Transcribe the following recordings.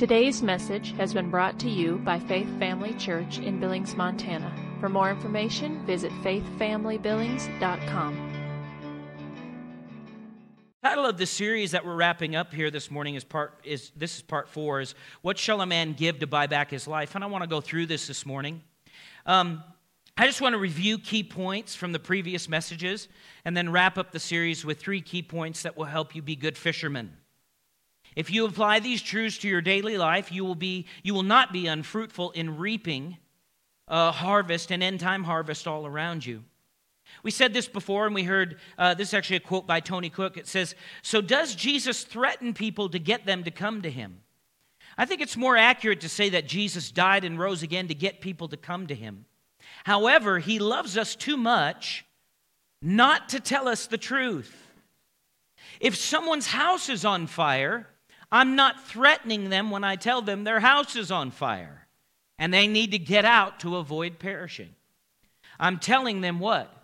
Today's message has been brought to you by Faith Family Church in Billings, Montana. For more information, visit faithfamilybillings.com. title of the series that we're wrapping up here this morning is part is this is part four is what shall a man give to buy back his life and i want to go through this this morning um, i just want to review key points from the previous messages and then wrap up the series with three key points that will help you be good fishermen if you apply these truths to your daily life you will be you will not be unfruitful in reaping a harvest and end time harvest all around you we said this before, and we heard uh, this is actually a quote by Tony Cook. It says, So does Jesus threaten people to get them to come to him? I think it's more accurate to say that Jesus died and rose again to get people to come to him. However, he loves us too much not to tell us the truth. If someone's house is on fire, I'm not threatening them when I tell them their house is on fire and they need to get out to avoid perishing. I'm telling them what?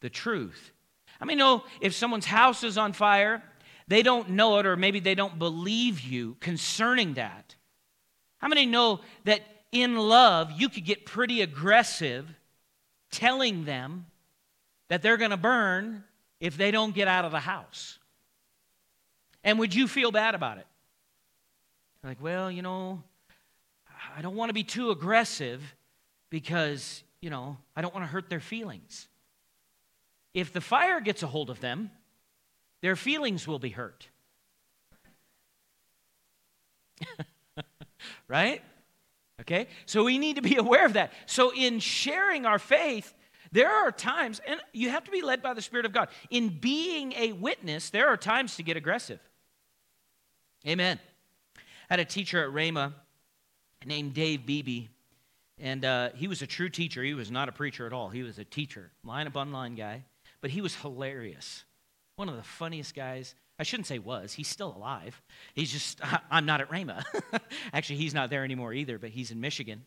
the truth. I mean, know if someone's house is on fire, they don't know it, or maybe they don't believe you concerning that? How many know that in love you could get pretty aggressive telling them that they're going to burn if they don't get out of the house? And would you feel bad about it? Like, well, you know, I don't want to be too aggressive because, you know, I don't want to hurt their feelings. If the fire gets a hold of them, their feelings will be hurt. right? Okay? So we need to be aware of that. So in sharing our faith, there are times, and you have to be led by the Spirit of God. In being a witness, there are times to get aggressive. Amen. I had a teacher at Rhema named Dave Beebe, and uh, he was a true teacher. He was not a preacher at all. He was a teacher, line upon line guy but he was hilarious. One of the funniest guys. I shouldn't say was, he's still alive. He's just, I'm not at Rhema. Actually, he's not there anymore either, but he's in Michigan.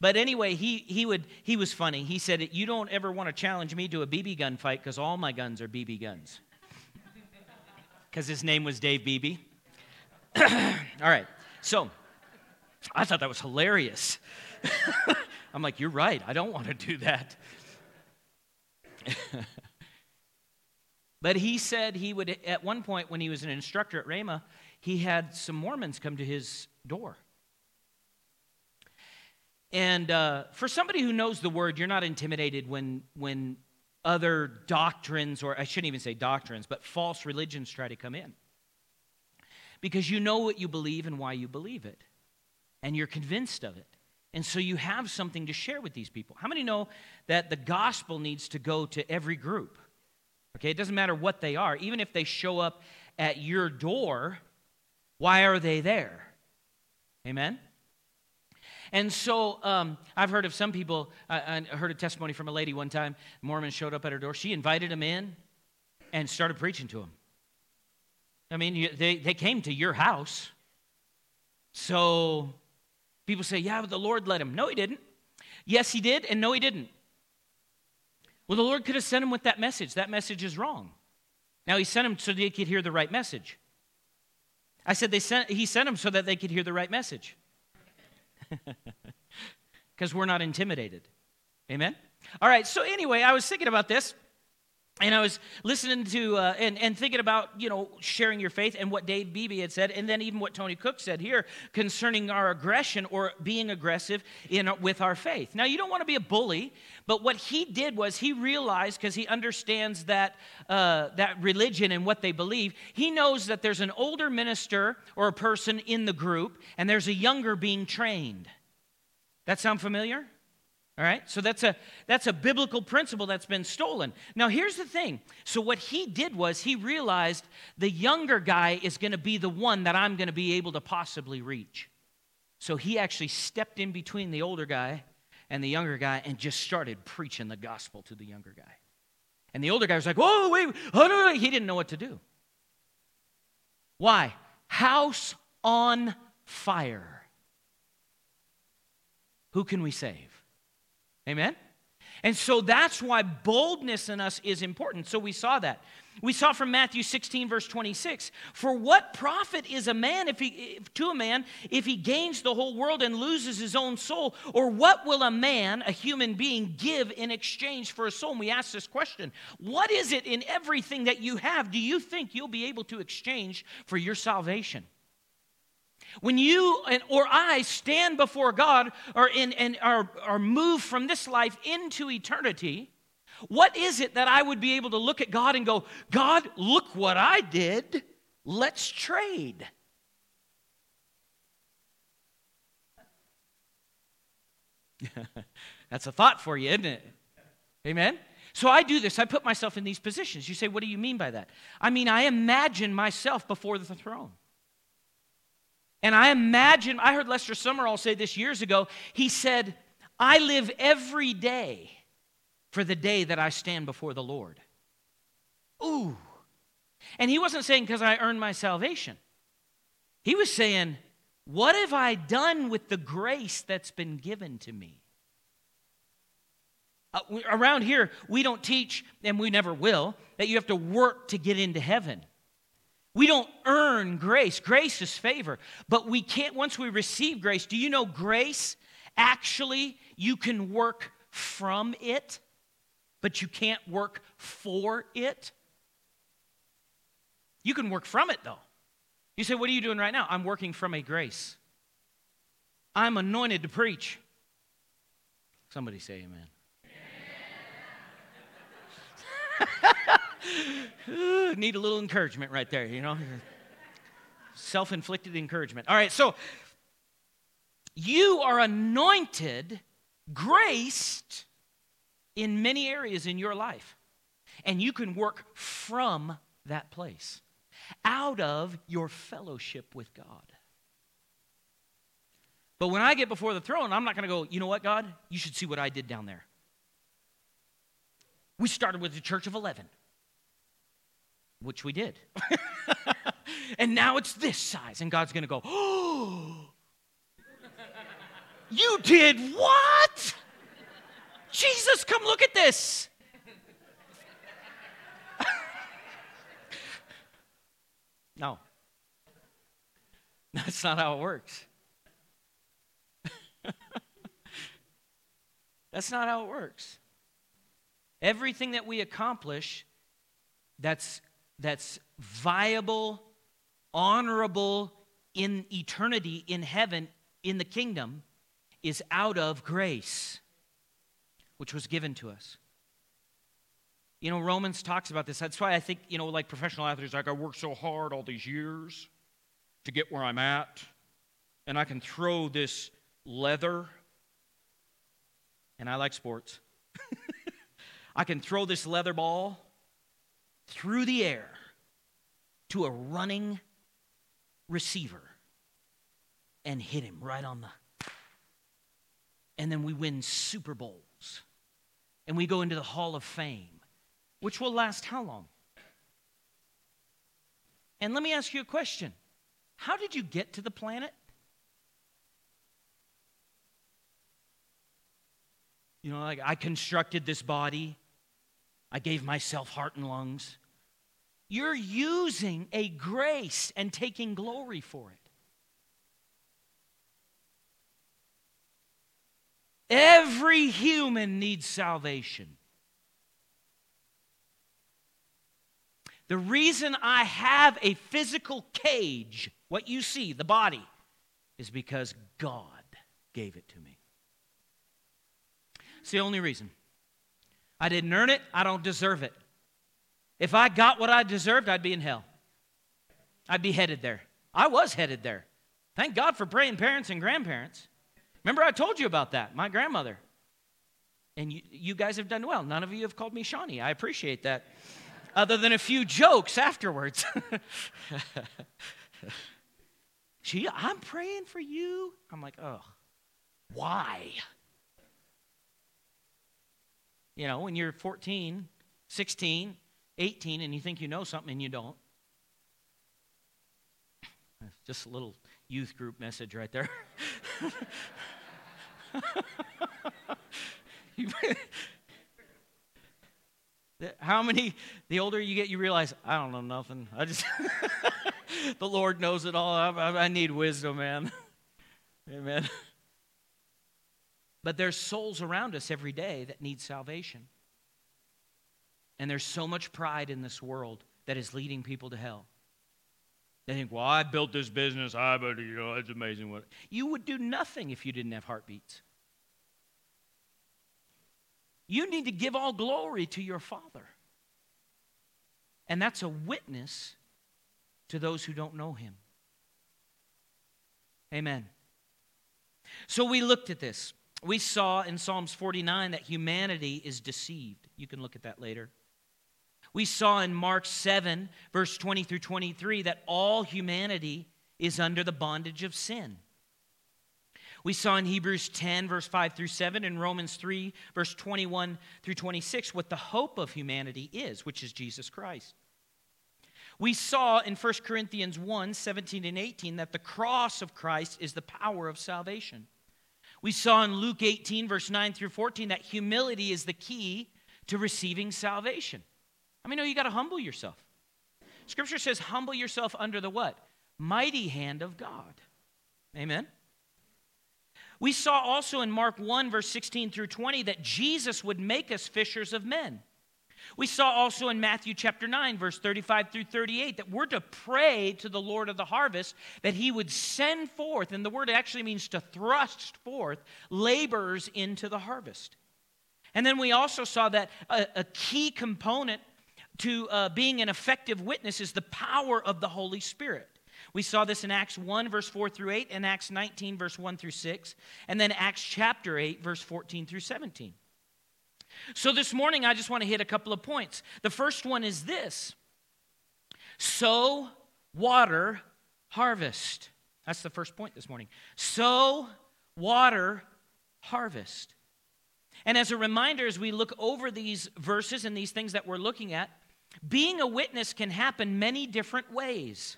But anyway, he, he, would, he was funny. He said, You don't ever want to challenge me to a BB gun fight because all my guns are BB guns. Because his name was Dave Beebe. all right, so I thought that was hilarious. I'm like, You're right. I don't want to do that. But he said he would, at one point when he was an instructor at Rhema, he had some Mormons come to his door. And uh, for somebody who knows the word, you're not intimidated when, when other doctrines, or I shouldn't even say doctrines, but false religions try to come in. Because you know what you believe and why you believe it. And you're convinced of it. And so you have something to share with these people. How many know that the gospel needs to go to every group? Okay, it doesn't matter what they are. Even if they show up at your door, why are they there? Amen? And so um, I've heard of some people, I, I heard a testimony from a lady one time. Mormon showed up at her door. She invited him in and started preaching to him. I mean, they, they came to your house. So people say, yeah, but the Lord led him. No, he didn't. Yes, he did, and no, he didn't. Well, the Lord could have sent him with that message. That message is wrong. Now, he sent him so they could hear the right message. I said they sent, he sent him so that they could hear the right message. Because we're not intimidated. Amen? All right, so anyway, I was thinking about this. And I was listening to uh, and, and thinking about, you know, sharing your faith and what Dave Beebe had said, and then even what Tony Cook said here concerning our aggression or being aggressive in, with our faith. Now, you don't want to be a bully, but what he did was he realized, because he understands that, uh, that religion and what they believe, he knows that there's an older minister or a person in the group, and there's a younger being trained. That sound familiar? All right? So that's a that's a biblical principle that's been stolen. Now here's the thing. So what he did was he realized the younger guy is going to be the one that I'm going to be able to possibly reach. So he actually stepped in between the older guy and the younger guy and just started preaching the gospel to the younger guy. And the older guy was like, "Whoa, wait, oh, no, he didn't know what to do." Why? House on fire. Who can we save? Amen? And so that's why boldness in us is important. So we saw that. We saw from Matthew 16, verse 26 For what profit is a man if he, to a man if he gains the whole world and loses his own soul? Or what will a man, a human being, give in exchange for a soul? And we ask this question What is it in everything that you have do you think you'll be able to exchange for your salvation? When you and, or I stand before God or in, and are, are moved from this life into eternity, what is it that I would be able to look at God and go, God, look what I did. Let's trade. That's a thought for you, isn't it? Amen? So I do this. I put myself in these positions. You say, what do you mean by that? I mean, I imagine myself before the throne. And I imagine, I heard Lester Sumrall say this years ago. He said, I live every day for the day that I stand before the Lord. Ooh. And he wasn't saying because I earned my salvation. He was saying, What have I done with the grace that's been given to me? Uh, we, around here, we don't teach, and we never will, that you have to work to get into heaven. We don't earn grace. Grace is favor. But we can't, once we receive grace, do you know grace actually, you can work from it? but you can't work for it. You can work from it, though. You say, What are you doing right now? I'm working from a grace. I'm anointed to preach. Somebody say amen. Need a little encouragement right there, you know? Self inflicted encouragement. All right, so you are anointed, graced in many areas in your life. And you can work from that place, out of your fellowship with God. But when I get before the throne, I'm not going to go, you know what, God? You should see what I did down there. We started with the church of 11, which we did. and now it's this size. And God's going to go, oh, you did what? Jesus, come look at this. no. That's not how it works. that's not how it works. Everything that we accomplish that's, that's viable, honorable in eternity, in heaven, in the kingdom, is out of grace which was given to us. You know, Romans talks about this. That's why I think, you know, like professional athletes, like I worked so hard all these years to get where I'm at, and I can throw this leather, and I like sports. I can throw this leather ball through the air to a running receiver and hit him right on the. And then we win Super Bowls. and we go into the Hall of Fame, which will last how long? And let me ask you a question How did you get to the planet? You know, like I constructed this body, I gave myself heart and lungs. You're using a grace and taking glory for it. Every human needs salvation. The reason I have a physical cage, what you see, the body, is because God gave it to me. It's the only reason. I didn't earn it, I don't deserve it. If I got what I deserved, I'd be in hell. I'd be headed there. I was headed there. Thank God for praying parents and grandparents. Remember, I told you about that, my grandmother. And you, you guys have done well. None of you have called me Shawnee. I appreciate that. Other than a few jokes afterwards. she, I'm praying for you. I'm like, oh, why? You know, when you're 14, 16, 18, and you think you know something and you don't. Just a little youth group message right there. How many, the older you get, you realize, I don't know nothing. I just, the Lord knows it all. I, I, I need wisdom, man. Amen. But there's souls around us every day that need salvation. And there's so much pride in this world that is leading people to hell. They think, well, I built this business. I, but you know, it's amazing what. You would do nothing if you didn't have heartbeats. You need to give all glory to your Father. And that's a witness to those who don't know Him. Amen. So we looked at this. We saw in Psalms 49 that humanity is deceived. You can look at that later. We saw in Mark 7, verse 20 through 23, that all humanity is under the bondage of sin. We saw in Hebrews 10, verse 5 through 7, and Romans 3, verse 21 through 26, what the hope of humanity is, which is Jesus Christ. We saw in 1 Corinthians 1, 17 and 18, that the cross of Christ is the power of salvation. We saw in Luke 18, verse 9 through 14, that humility is the key to receiving salvation. I mean, no, you got to humble yourself. Scripture says, humble yourself under the what? Mighty hand of God. Amen. We saw also in Mark 1, verse 16 through 20, that Jesus would make us fishers of men. We saw also in Matthew chapter 9, verse 35 through 38, that we're to pray to the Lord of the harvest that he would send forth, and the word actually means to thrust forth laborers into the harvest. And then we also saw that a, a key component to uh, being an effective witness is the power of the Holy Spirit. We saw this in Acts 1, verse 4 through 8, and Acts 19, verse 1 through 6, and then Acts chapter 8, verse 14 through 17. So this morning, I just want to hit a couple of points. The first one is this sow, water, harvest. That's the first point this morning. Sow, water, harvest. And as a reminder, as we look over these verses and these things that we're looking at, being a witness can happen many different ways.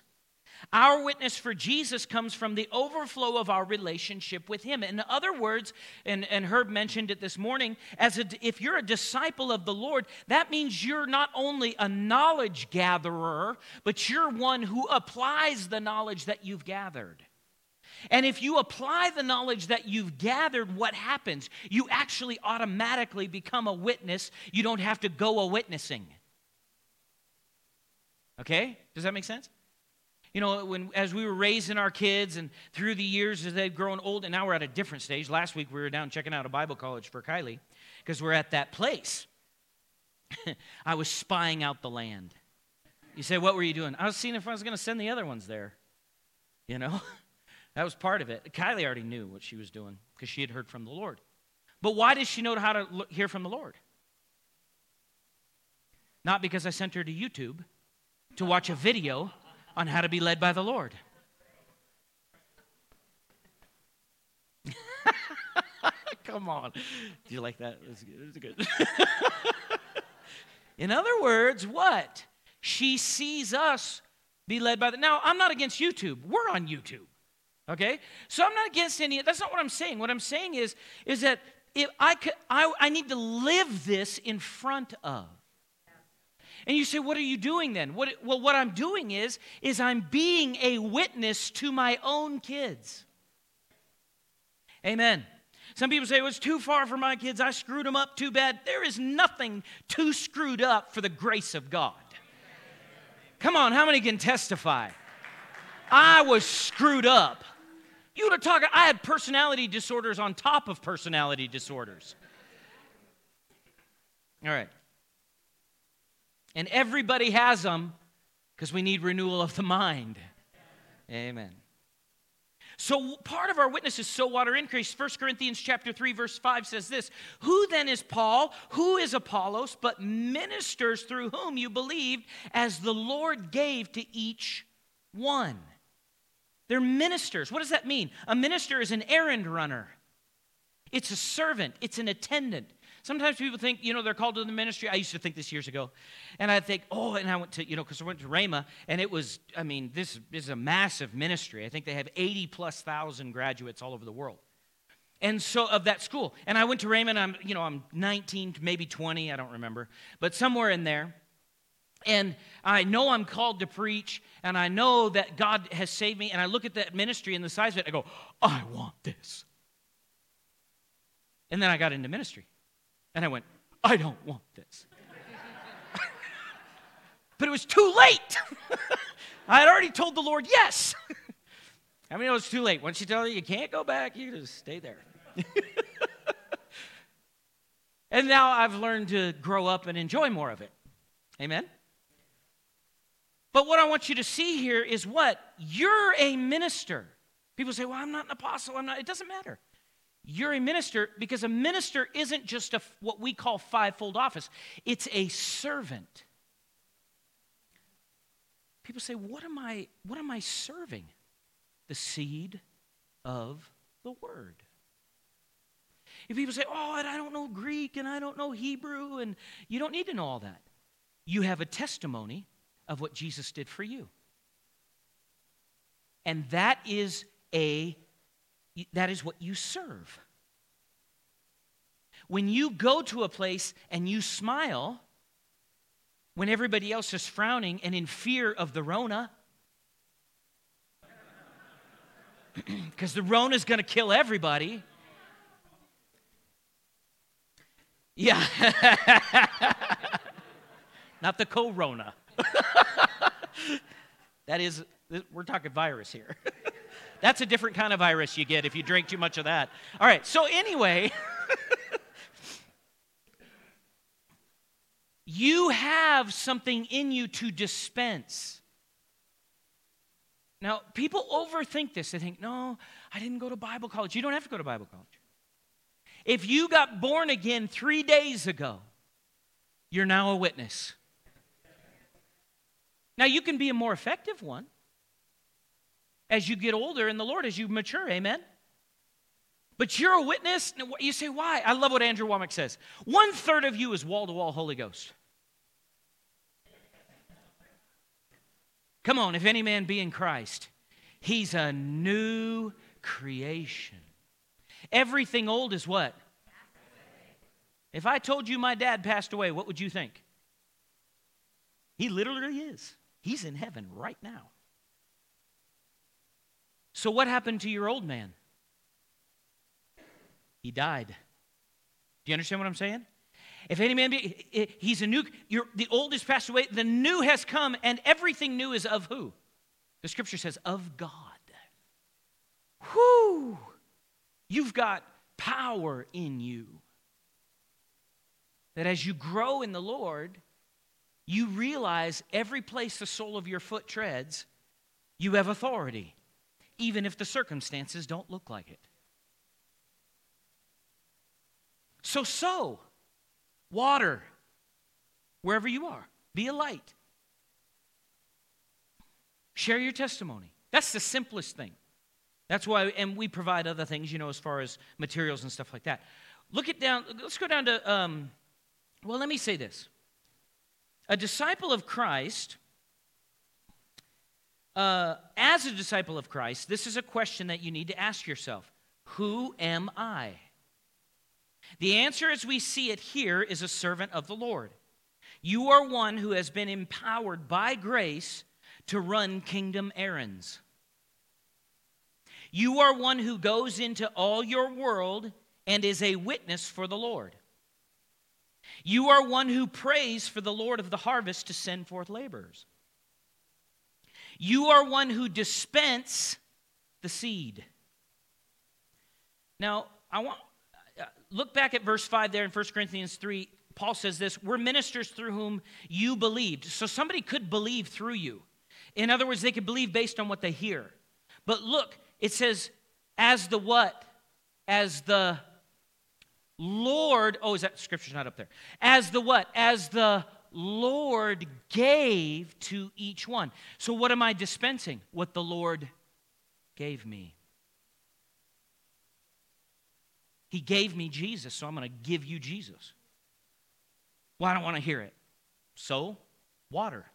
Our witness for Jesus comes from the overflow of our relationship with Him. In other words, and, and Herb mentioned it this morning, as a, if you're a disciple of the Lord, that means you're not only a knowledge gatherer, but you're one who applies the knowledge that you've gathered. And if you apply the knowledge that you've gathered, what happens? You actually automatically become a witness. You don't have to go a witnessing. Okay? Does that make sense? You know, when as we were raising our kids and through the years as they've grown old, and now we're at a different stage. Last week we were down checking out a Bible college for Kylie because we're at that place. I was spying out the land. You say, what were you doing? I was seeing if I was going to send the other ones there. You know, that was part of it. Kylie already knew what she was doing because she had heard from the Lord. But why does she know how to hear from the Lord? Not because I sent her to YouTube to watch a video on how to be led by the Lord. Come on. Do you like that? It was good. It was good. In other words, what? She sees us be led by the. Now, I'm not against YouTube. We're on YouTube. Okay? So I'm not against any. That's not what I'm saying. What I'm saying is, is that if I, could, I, I need to live this in front of. And you say, what are you doing then? What, well, what I'm doing is, is I'm being a witness to my own kids. Amen. Some people say, well, it's too far for my kids. I screwed them up too bad. There is nothing too screwed up for the grace of God. Come on, how many can testify? I was screwed up. You would have talked, I had personality disorders on top of personality disorders. All right. And everybody has them because we need renewal of the mind. Amen. So part of our witness is so water increase. 1 Corinthians chapter 3 verse 5 says this, "Who then is Paul? Who is Apollos but ministers through whom you believed as the Lord gave to each one?" They're ministers. What does that mean? A minister is an errand runner. It's a servant, it's an attendant. Sometimes people think, you know, they're called to the ministry. I used to think this years ago. And I'd think, oh, and I went to, you know, because I went to Rhema, and it was, I mean, this is a massive ministry. I think they have 80 plus thousand graduates all over the world. and so of that school. And I went to Rhema. I'm, you know, I'm 19, maybe 20, I don't remember, but somewhere in there. And I know I'm called to preach, and I know that God has saved me. And I look at that ministry and the size of it, I go, I want this. And then I got into ministry, and I went, I don't want this. but it was too late. I had already told the Lord yes. I mean, it was too late. Once you tell you you can't go back, you just stay there. and now I've learned to grow up and enjoy more of it. Amen? But what I want you to see here is what? You're a minister. People say, well, I'm not an apostle. I'm not. It doesn't matter. You're a minister because a minister isn't just a, what we call fivefold office, it's a servant. People say, what am I, what am I serving? The seed of the word. If people say, oh, and I don't know Greek and I don't know Hebrew, and you don't need to know all that. You have a testimony of what Jesus did for you. And that is a that is what you serve. When you go to a place and you smile when everybody else is frowning and in fear of the Rona, because the Rona is going to kill everybody. Yeah. Not the corona. that is, we're talking virus here. That's a different kind of virus you get if you drink too much of that. All right, so anyway, you have something in you to dispense. Now, people overthink this. They think, no, I didn't go to Bible college. You don't have to go to Bible college. If you got born again three days ago, you're now a witness. Now, you can be a more effective one as you get older in the Lord, as you mature. Amen? But you're a witness. You say, why? I love what Andrew Wommack says. One third of you is wall to wall Holy Ghost. Come on, if any man be in Christ, he's a new creation. Everything old is what? If I told you my dad passed away, what would you think? He literally is. He's in heaven right now. So, what happened to your old man? He died. Do you understand what I'm saying? If any man be, he's a new, the old is passed away, the new has come, and everything new is of who? The scripture says, of God. Whoo! You've got power in you. That as you grow in the Lord, you realize every place the sole of your foot treads, you have authority, even if the circumstances don't look like it. So, so, water, wherever you are, be a light. Share your testimony. That's the simplest thing. That's why, and we provide other things, you know, as far as materials and stuff like that. Look it down, let's go down to, um, well, let me say this. A disciple of Christ, uh, as a disciple of Christ, this is a question that you need to ask yourself Who am I? The answer, as we see it here, is a servant of the Lord. You are one who has been empowered by grace to run kingdom errands. You are one who goes into all your world and is a witness for the Lord. You are one who prays for the Lord of the harvest to send forth laborers. You are one who dispense the seed. Now, I want uh, look back at verse 5 there in 1 Corinthians 3. Paul says this, we're ministers through whom you believed. So somebody could believe through you. In other words, they could believe based on what they hear. But look, it says, as the what? As the Lord, oh, is that scripture's not up there? As the what? As the Lord gave to each one. So, what am I dispensing? What the Lord gave me. He gave me Jesus, so I'm going to give you Jesus. Well, I don't want to hear it. So, water.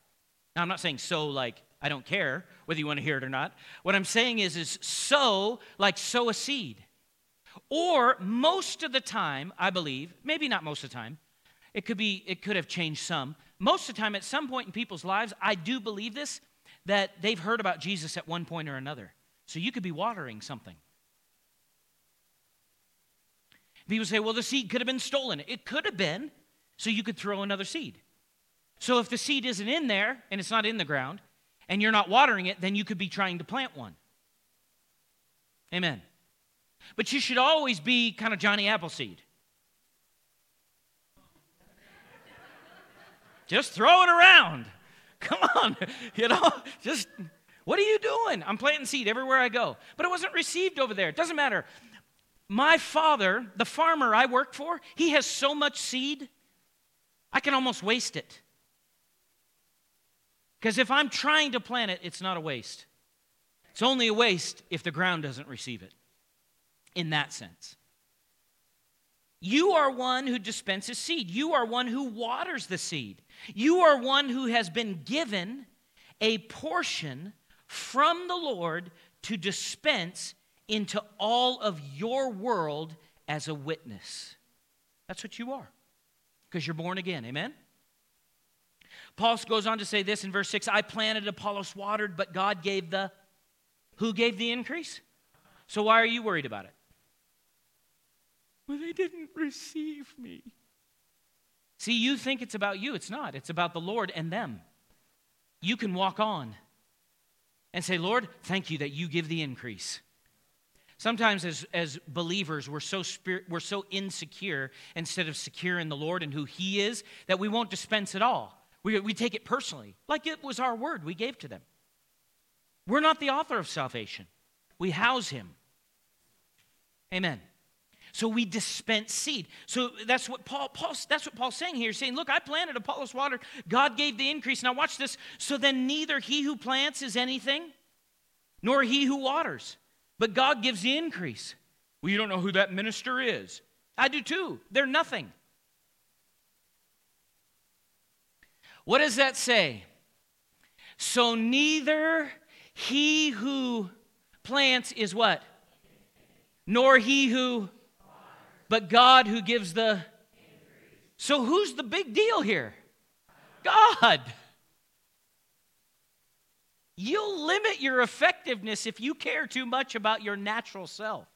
Now, I'm not saying so like I don't care whether you want to hear it or not. What I'm saying is, is sow like sow a seed Or most of the time, I believe, maybe not most of the time, it could be, it could have changed some. Most of the time, at some point in people's lives, I do believe this, that they've heard about Jesus at one point or another. So you could be watering something. People say, well, the seed could have been stolen. It could have been, so you could throw another seed. So if the seed isn't in there and it's not in the ground and you're not watering it, then you could be trying to plant one. Amen. But you should always be kind of Johnny Appleseed. Just throw it around. Come on, you know, just what are you doing? I'm planting seed everywhere I go. But it wasn't received over there. It doesn't matter. My father, the farmer I work for, he has so much seed, I can almost waste it. Because if I'm trying to plant it, it's not a waste. It's only a waste if the ground doesn't receive it, in that sense. You are one who dispenses seed. You are one who waters the seed. You are one who has been given a portion from the Lord to dispense into all of your world as a witness. That's what you are, because you're born again. Amen? Paul goes on to say this in verse 6 I planted, Apollos watered, but God gave the. Who gave the increase? So why are you worried about it? Well, they didn't receive me. See, you think it's about you. It's not. It's about the Lord and them. You can walk on and say, Lord, thank you that you give the increase. Sometimes, as, as believers, we're so, spirit, we're so insecure instead of secure in the Lord and who He is that we won't dispense at all. We, we take it personally, like it was our word we gave to them. We're not the author of salvation, we house Him. Amen. So we dispense seed. So that's what Paul, Paul that's what Paul's saying here. He's saying, look, I planted, Apollos watered, God gave the increase. Now watch this. So then neither he who plants is anything, nor he who waters, but God gives the increase. Well, you don't know who that minister is. I do too. They're nothing. What does that say? So neither he who plants is what? Nor he who but God who gives the. So who's the big deal here? God. You'll limit your effectiveness if you care too much about your natural self.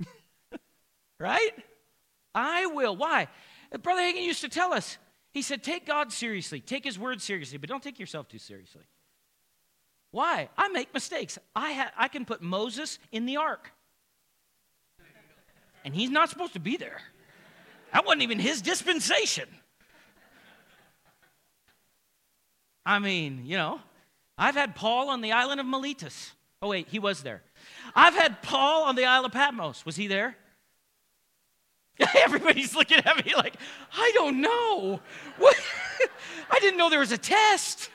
right? I will. Why? Brother Hagin used to tell us, he said, take God seriously, take his word seriously, but don't take yourself too seriously. Why? I make mistakes. I, ha- I can put Moses in the ark, and he's not supposed to be there. That wasn't even his dispensation. I mean, you know, I've had Paul on the island of Miletus. Oh, wait, he was there. I've had Paul on the Isle of Patmos. Was he there? Everybody's looking at me like, I don't know. What? I didn't know there was a test.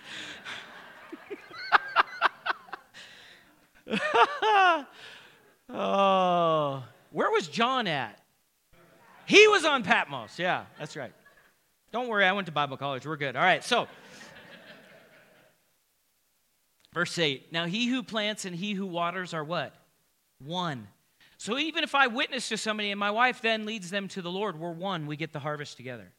oh, where was John at? He was on Patmos. Yeah, that's right. Don't worry, I went to Bible college. We're good. All right, so. Verse 8 Now he who plants and he who waters are what? One. So even if I witness to somebody and my wife then leads them to the Lord, we're one. We get the harvest together.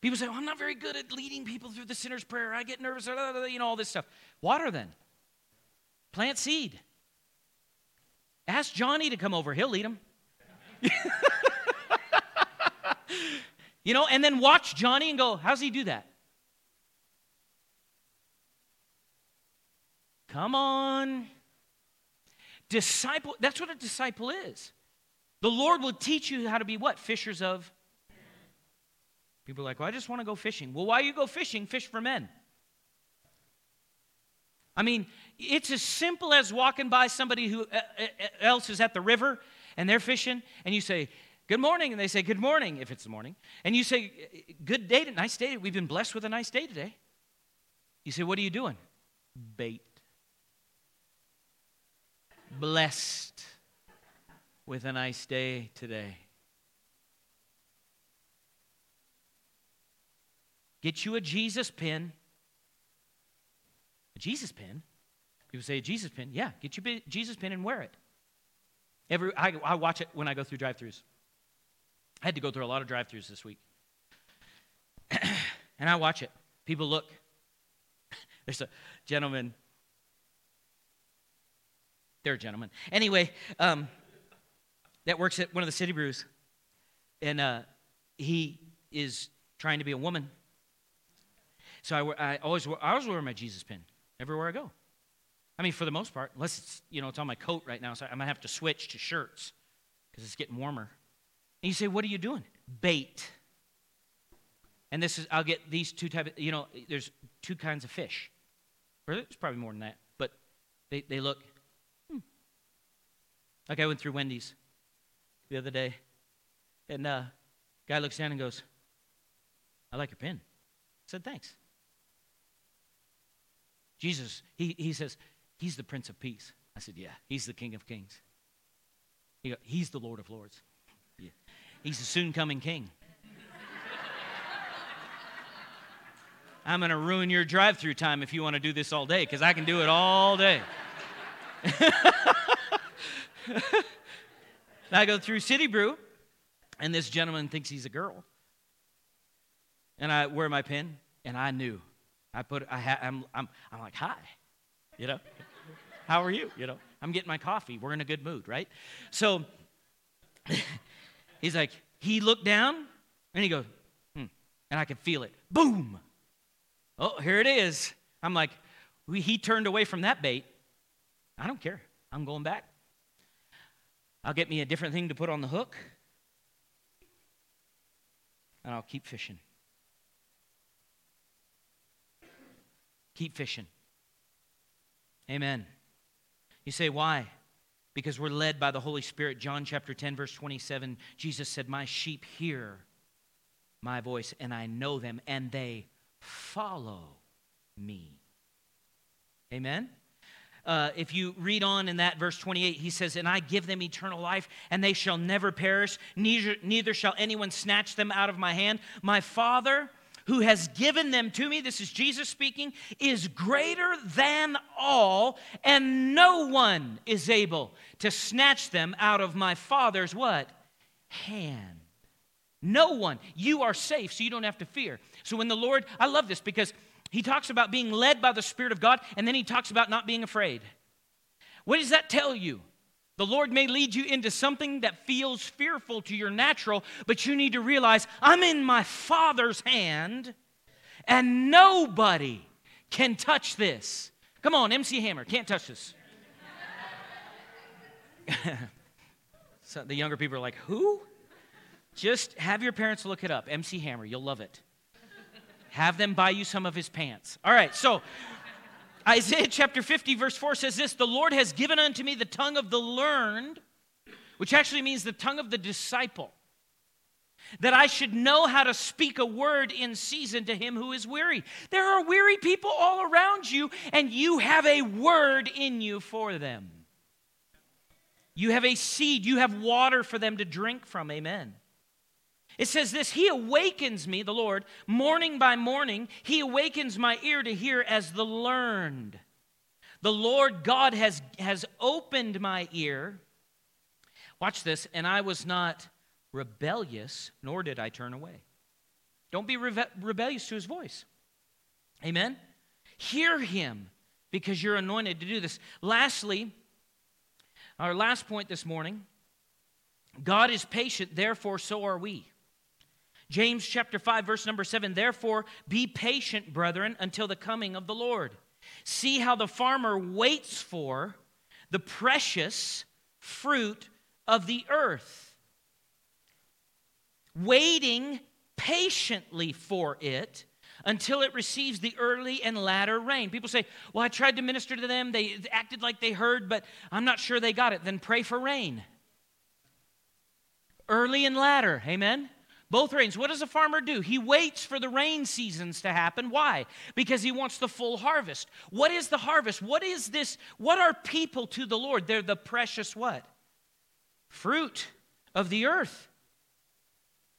People say, well, I'm not very good at leading people through the sinner's prayer. I get nervous, you know, all this stuff. Water then. Plant seed. Ask Johnny to come over, he'll lead them. you know, and then watch Johnny and go, How's he do that? Come on. Disciple, that's what a disciple is. The Lord will teach you how to be what? Fishers of. People are like, well, I just want to go fishing. Well, why you go fishing? Fish for men. I mean, it's as simple as walking by somebody who else is at the river and they're fishing, and you say, Good morning. And they say, Good morning, if it's the morning. And you say, Good day, nice day. We've been blessed with a nice day today. You say, What are you doing? Bait. Blessed with a nice day today. Get you a Jesus pin. A Jesus pin? People say, Jesus pin. Yeah, get your Jesus pin and wear it. Every, I, I watch it when I go through drive throughs. I had to go through a lot of drive throughs this week. and I watch it. People look. There's a gentleman. They're a gentleman. Anyway, um, that works at one of the city brews. And uh, he is trying to be a woman. So I, I, always, I always wear my Jesus pin everywhere I go. I mean, for the most part, unless it's, you know, it's on my coat right now, so I'm going to have to switch to shirts because it's getting warmer. And you say, what are you doing? Bait. And this is, I'll get these two types, you know, there's two kinds of fish. Or there's probably more than that, but they, they look, hmm. Like I went through Wendy's the other day, and uh, guy looks down and goes, I like your pen. I said, thanks. Jesus, he, he says, He's the Prince of Peace. I said, Yeah, He's the King of Kings. He go, he's the Lord of Lords. Yeah. He's the soon coming King. I'm going to ruin your drive through time if you want to do this all day, because I can do it all day. I go through City Brew, and this gentleman thinks he's a girl. And I wear my pin, and I knew. I put, I ha, I'm, I'm, I'm like, hi, you know, how are you? You know, I'm getting my coffee. We're in a good mood, right? So he's like, he looked down, and he goes, hmm, and I could feel it. Boom. Oh, here it is. I'm like, he turned away from that bait. I don't care. I'm going back. I'll get me a different thing to put on the hook, and I'll keep fishing. Keep fishing. Amen. You say, why? Because we're led by the Holy Spirit. John chapter 10, verse 27, Jesus said, My sheep hear my voice, and I know them, and they follow me. Amen? Uh, if you read on in that verse 28, he says, And I give them eternal life, and they shall never perish, neither, neither shall anyone snatch them out of my hand. My Father, who has given them to me, this is Jesus speaking, is greater than all, and no one is able to snatch them out of my Father's what? Hand. No one. You are safe, so you don't have to fear. So when the Lord, I love this because he talks about being led by the Spirit of God, and then he talks about not being afraid. What does that tell you? The Lord may lead you into something that feels fearful to your natural, but you need to realize I'm in my Father's hand, and nobody can touch this. Come on, MC Hammer, can't touch this. so the younger people are like, Who? Just have your parents look it up. MC Hammer, you'll love it. Have them buy you some of his pants. All right, so Isaiah chapter 50, verse 4 says this The Lord has given unto me the tongue of the learned, which actually means the tongue of the disciple, that I should know how to speak a word in season to him who is weary. There are weary people all around you, and you have a word in you for them. You have a seed, you have water for them to drink from. Amen. It says this He awakens me, the Lord, morning by morning. He awakens my ear to hear as the learned. The Lord God has, has opened my ear. Watch this, and I was not rebellious, nor did I turn away. Don't be rebe- rebellious to his voice. Amen? Hear him because you're anointed to do this. Lastly, our last point this morning God is patient, therefore, so are we. James chapter 5 verse number 7 Therefore be patient brethren until the coming of the Lord. See how the farmer waits for the precious fruit of the earth. Waiting patiently for it until it receives the early and latter rain. People say, Well, I tried to minister to them. They acted like they heard, but I'm not sure they got it. Then pray for rain. Early and latter. Amen? Both rains. What does a farmer do? He waits for the rain seasons to happen. Why? Because he wants the full harvest. What is the harvest? What is this? What are people to the Lord? They're the precious what? Fruit of the earth.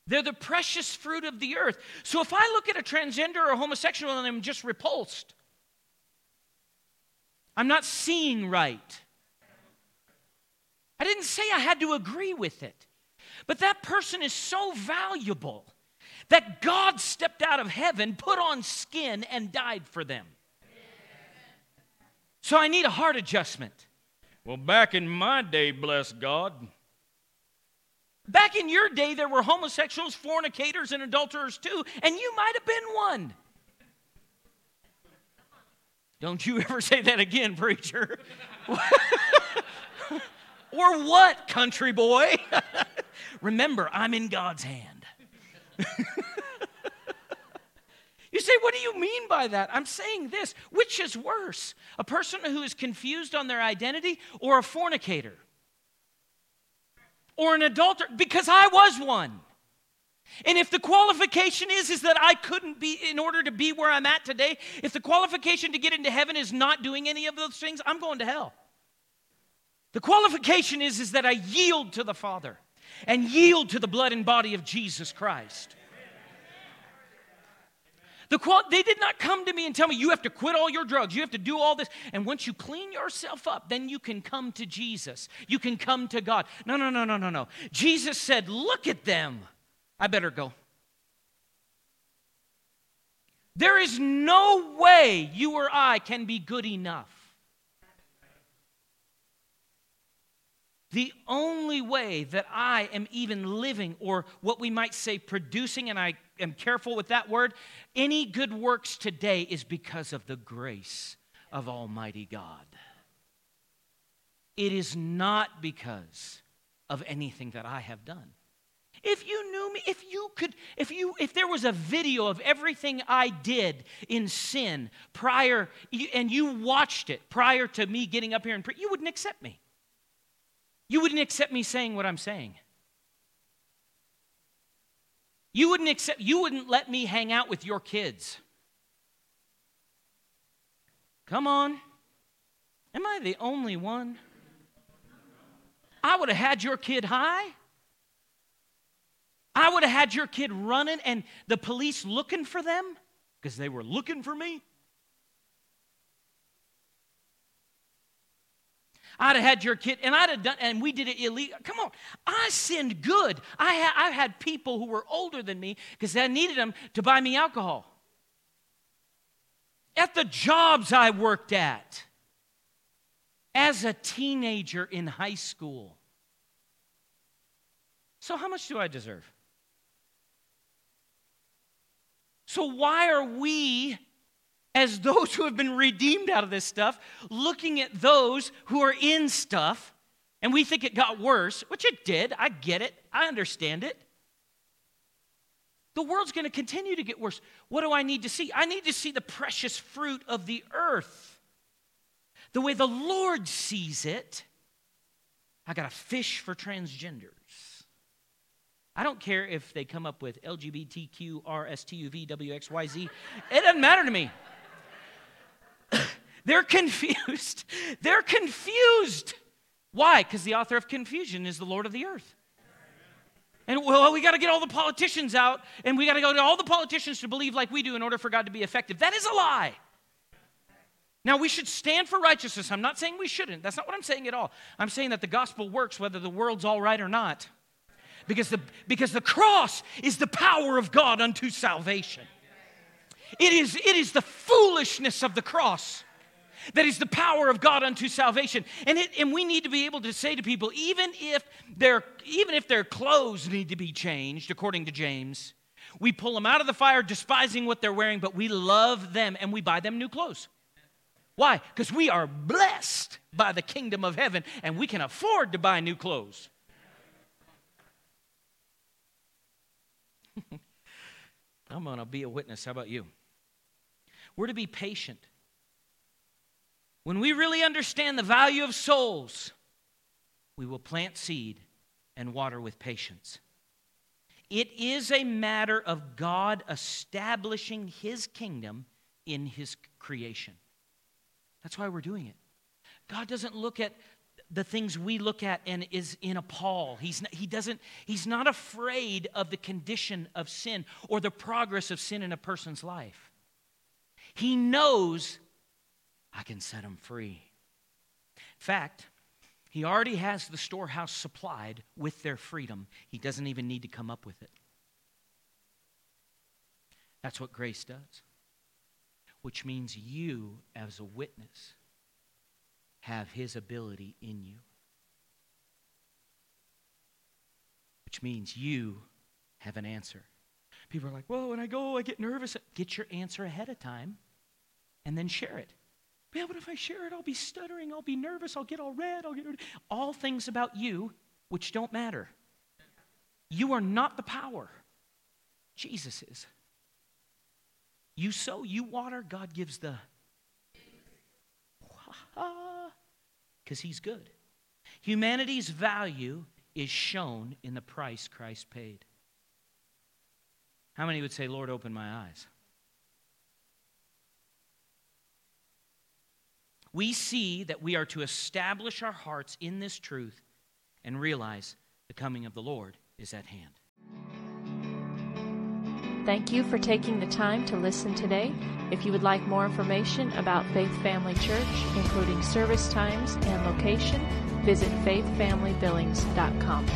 They're the precious fruit of the earth. So if I look at a transgender or homosexual and I'm just repulsed, I'm not seeing right. I didn't say I had to agree with it, but that person is so valuable that God stepped out of heaven, put on skin, and died for them. So I need a heart adjustment. Well, back in my day, bless God. Back in your day, there were homosexuals, fornicators, and adulterers too, and you might have been one. Don't you ever say that again, preacher. or what, country boy? Remember, I'm in God's hand. you say, what do you mean by that? I'm saying this. Which is worse, a person who is confused on their identity or a fornicator? Or an adulterer? Because I was one. And if the qualification is is that I couldn't be in order to be where I'm at today, if the qualification to get into heaven is not doing any of those things, I'm going to hell. The qualification is is that I yield to the Father and yield to the blood and body of Jesus Christ. The qual- they did not come to me and tell me you have to quit all your drugs, you have to do all this. And once you clean yourself up, then you can come to Jesus. You can come to God. No, no, no, no, no, no. Jesus said, Look at them. I better go. There is no way you or I can be good enough. The only way that I am even living, or what we might say producing, and I am careful with that word, any good works today is because of the grace of Almighty God. It is not because of anything that I have done. If you knew me, if you could, if you, if there was a video of everything I did in sin prior, and you watched it prior to me getting up here and pre- you wouldn't accept me. You wouldn't accept me saying what I'm saying. You wouldn't accept, you wouldn't let me hang out with your kids. Come on. Am I the only one? I would have had your kid high. I would have had your kid running and the police looking for them because they were looking for me. I'd have had your kid, and I'd have done, and we did it illegal. Come on, I sinned good. I had, I had people who were older than me because I needed them to buy me alcohol. At the jobs I worked at, as a teenager in high school. So, how much do I deserve? So, why are we, as those who have been redeemed out of this stuff, looking at those who are in stuff and we think it got worse, which it did? I get it, I understand it. The world's going to continue to get worse. What do I need to see? I need to see the precious fruit of the earth. The way the Lord sees it. I got a fish for transgenders. I don't care if they come up with LGBTQRSTUVWXYZ. It doesn't matter to me. They're confused. They're confused. Why? Because the author of confusion is the Lord of the earth. And well, we got to get all the politicians out, and we got to go to all the politicians to believe like we do in order for God to be effective. That is a lie. Now, we should stand for righteousness. I'm not saying we shouldn't. That's not what I'm saying at all. I'm saying that the gospel works whether the world's all right or not. Because the, because the cross is the power of God unto salvation. It is, it is the foolishness of the cross that is the power of God unto salvation. And, it, and we need to be able to say to people, even if, their, even if their clothes need to be changed, according to James, we pull them out of the fire despising what they're wearing, but we love them and we buy them new clothes. Why? Because we are blessed by the kingdom of heaven and we can afford to buy new clothes. I'm going to be a witness. How about you? We're to be patient. When we really understand the value of souls, we will plant seed and water with patience. It is a matter of God establishing his kingdom in his creation. That's why we're doing it. God doesn't look at the things we look at and is in a pall. He's not, he doesn't, he's not afraid of the condition of sin or the progress of sin in a person's life. He knows I can set them free. In fact, he already has the storehouse supplied with their freedom. He doesn't even need to come up with it. That's what grace does, which means you, as a witness, have his ability in you. Which means you have an answer. People are like, well, when I go, I get nervous. Get your answer ahead of time and then share it. Yeah, but if I share it, I'll be stuttering, I'll be nervous, I'll get all red, I'll get all things about you which don't matter. You are not the power. Jesus is. You sow, you water, God gives the because he's good. Humanity's value is shown in the price Christ paid. How many would say, Lord, open my eyes? We see that we are to establish our hearts in this truth and realize the coming of the Lord is at hand. Thank you for taking the time to listen today. If you would like more information about Faith Family Church, including service times and location, visit faithfamilybillings.com.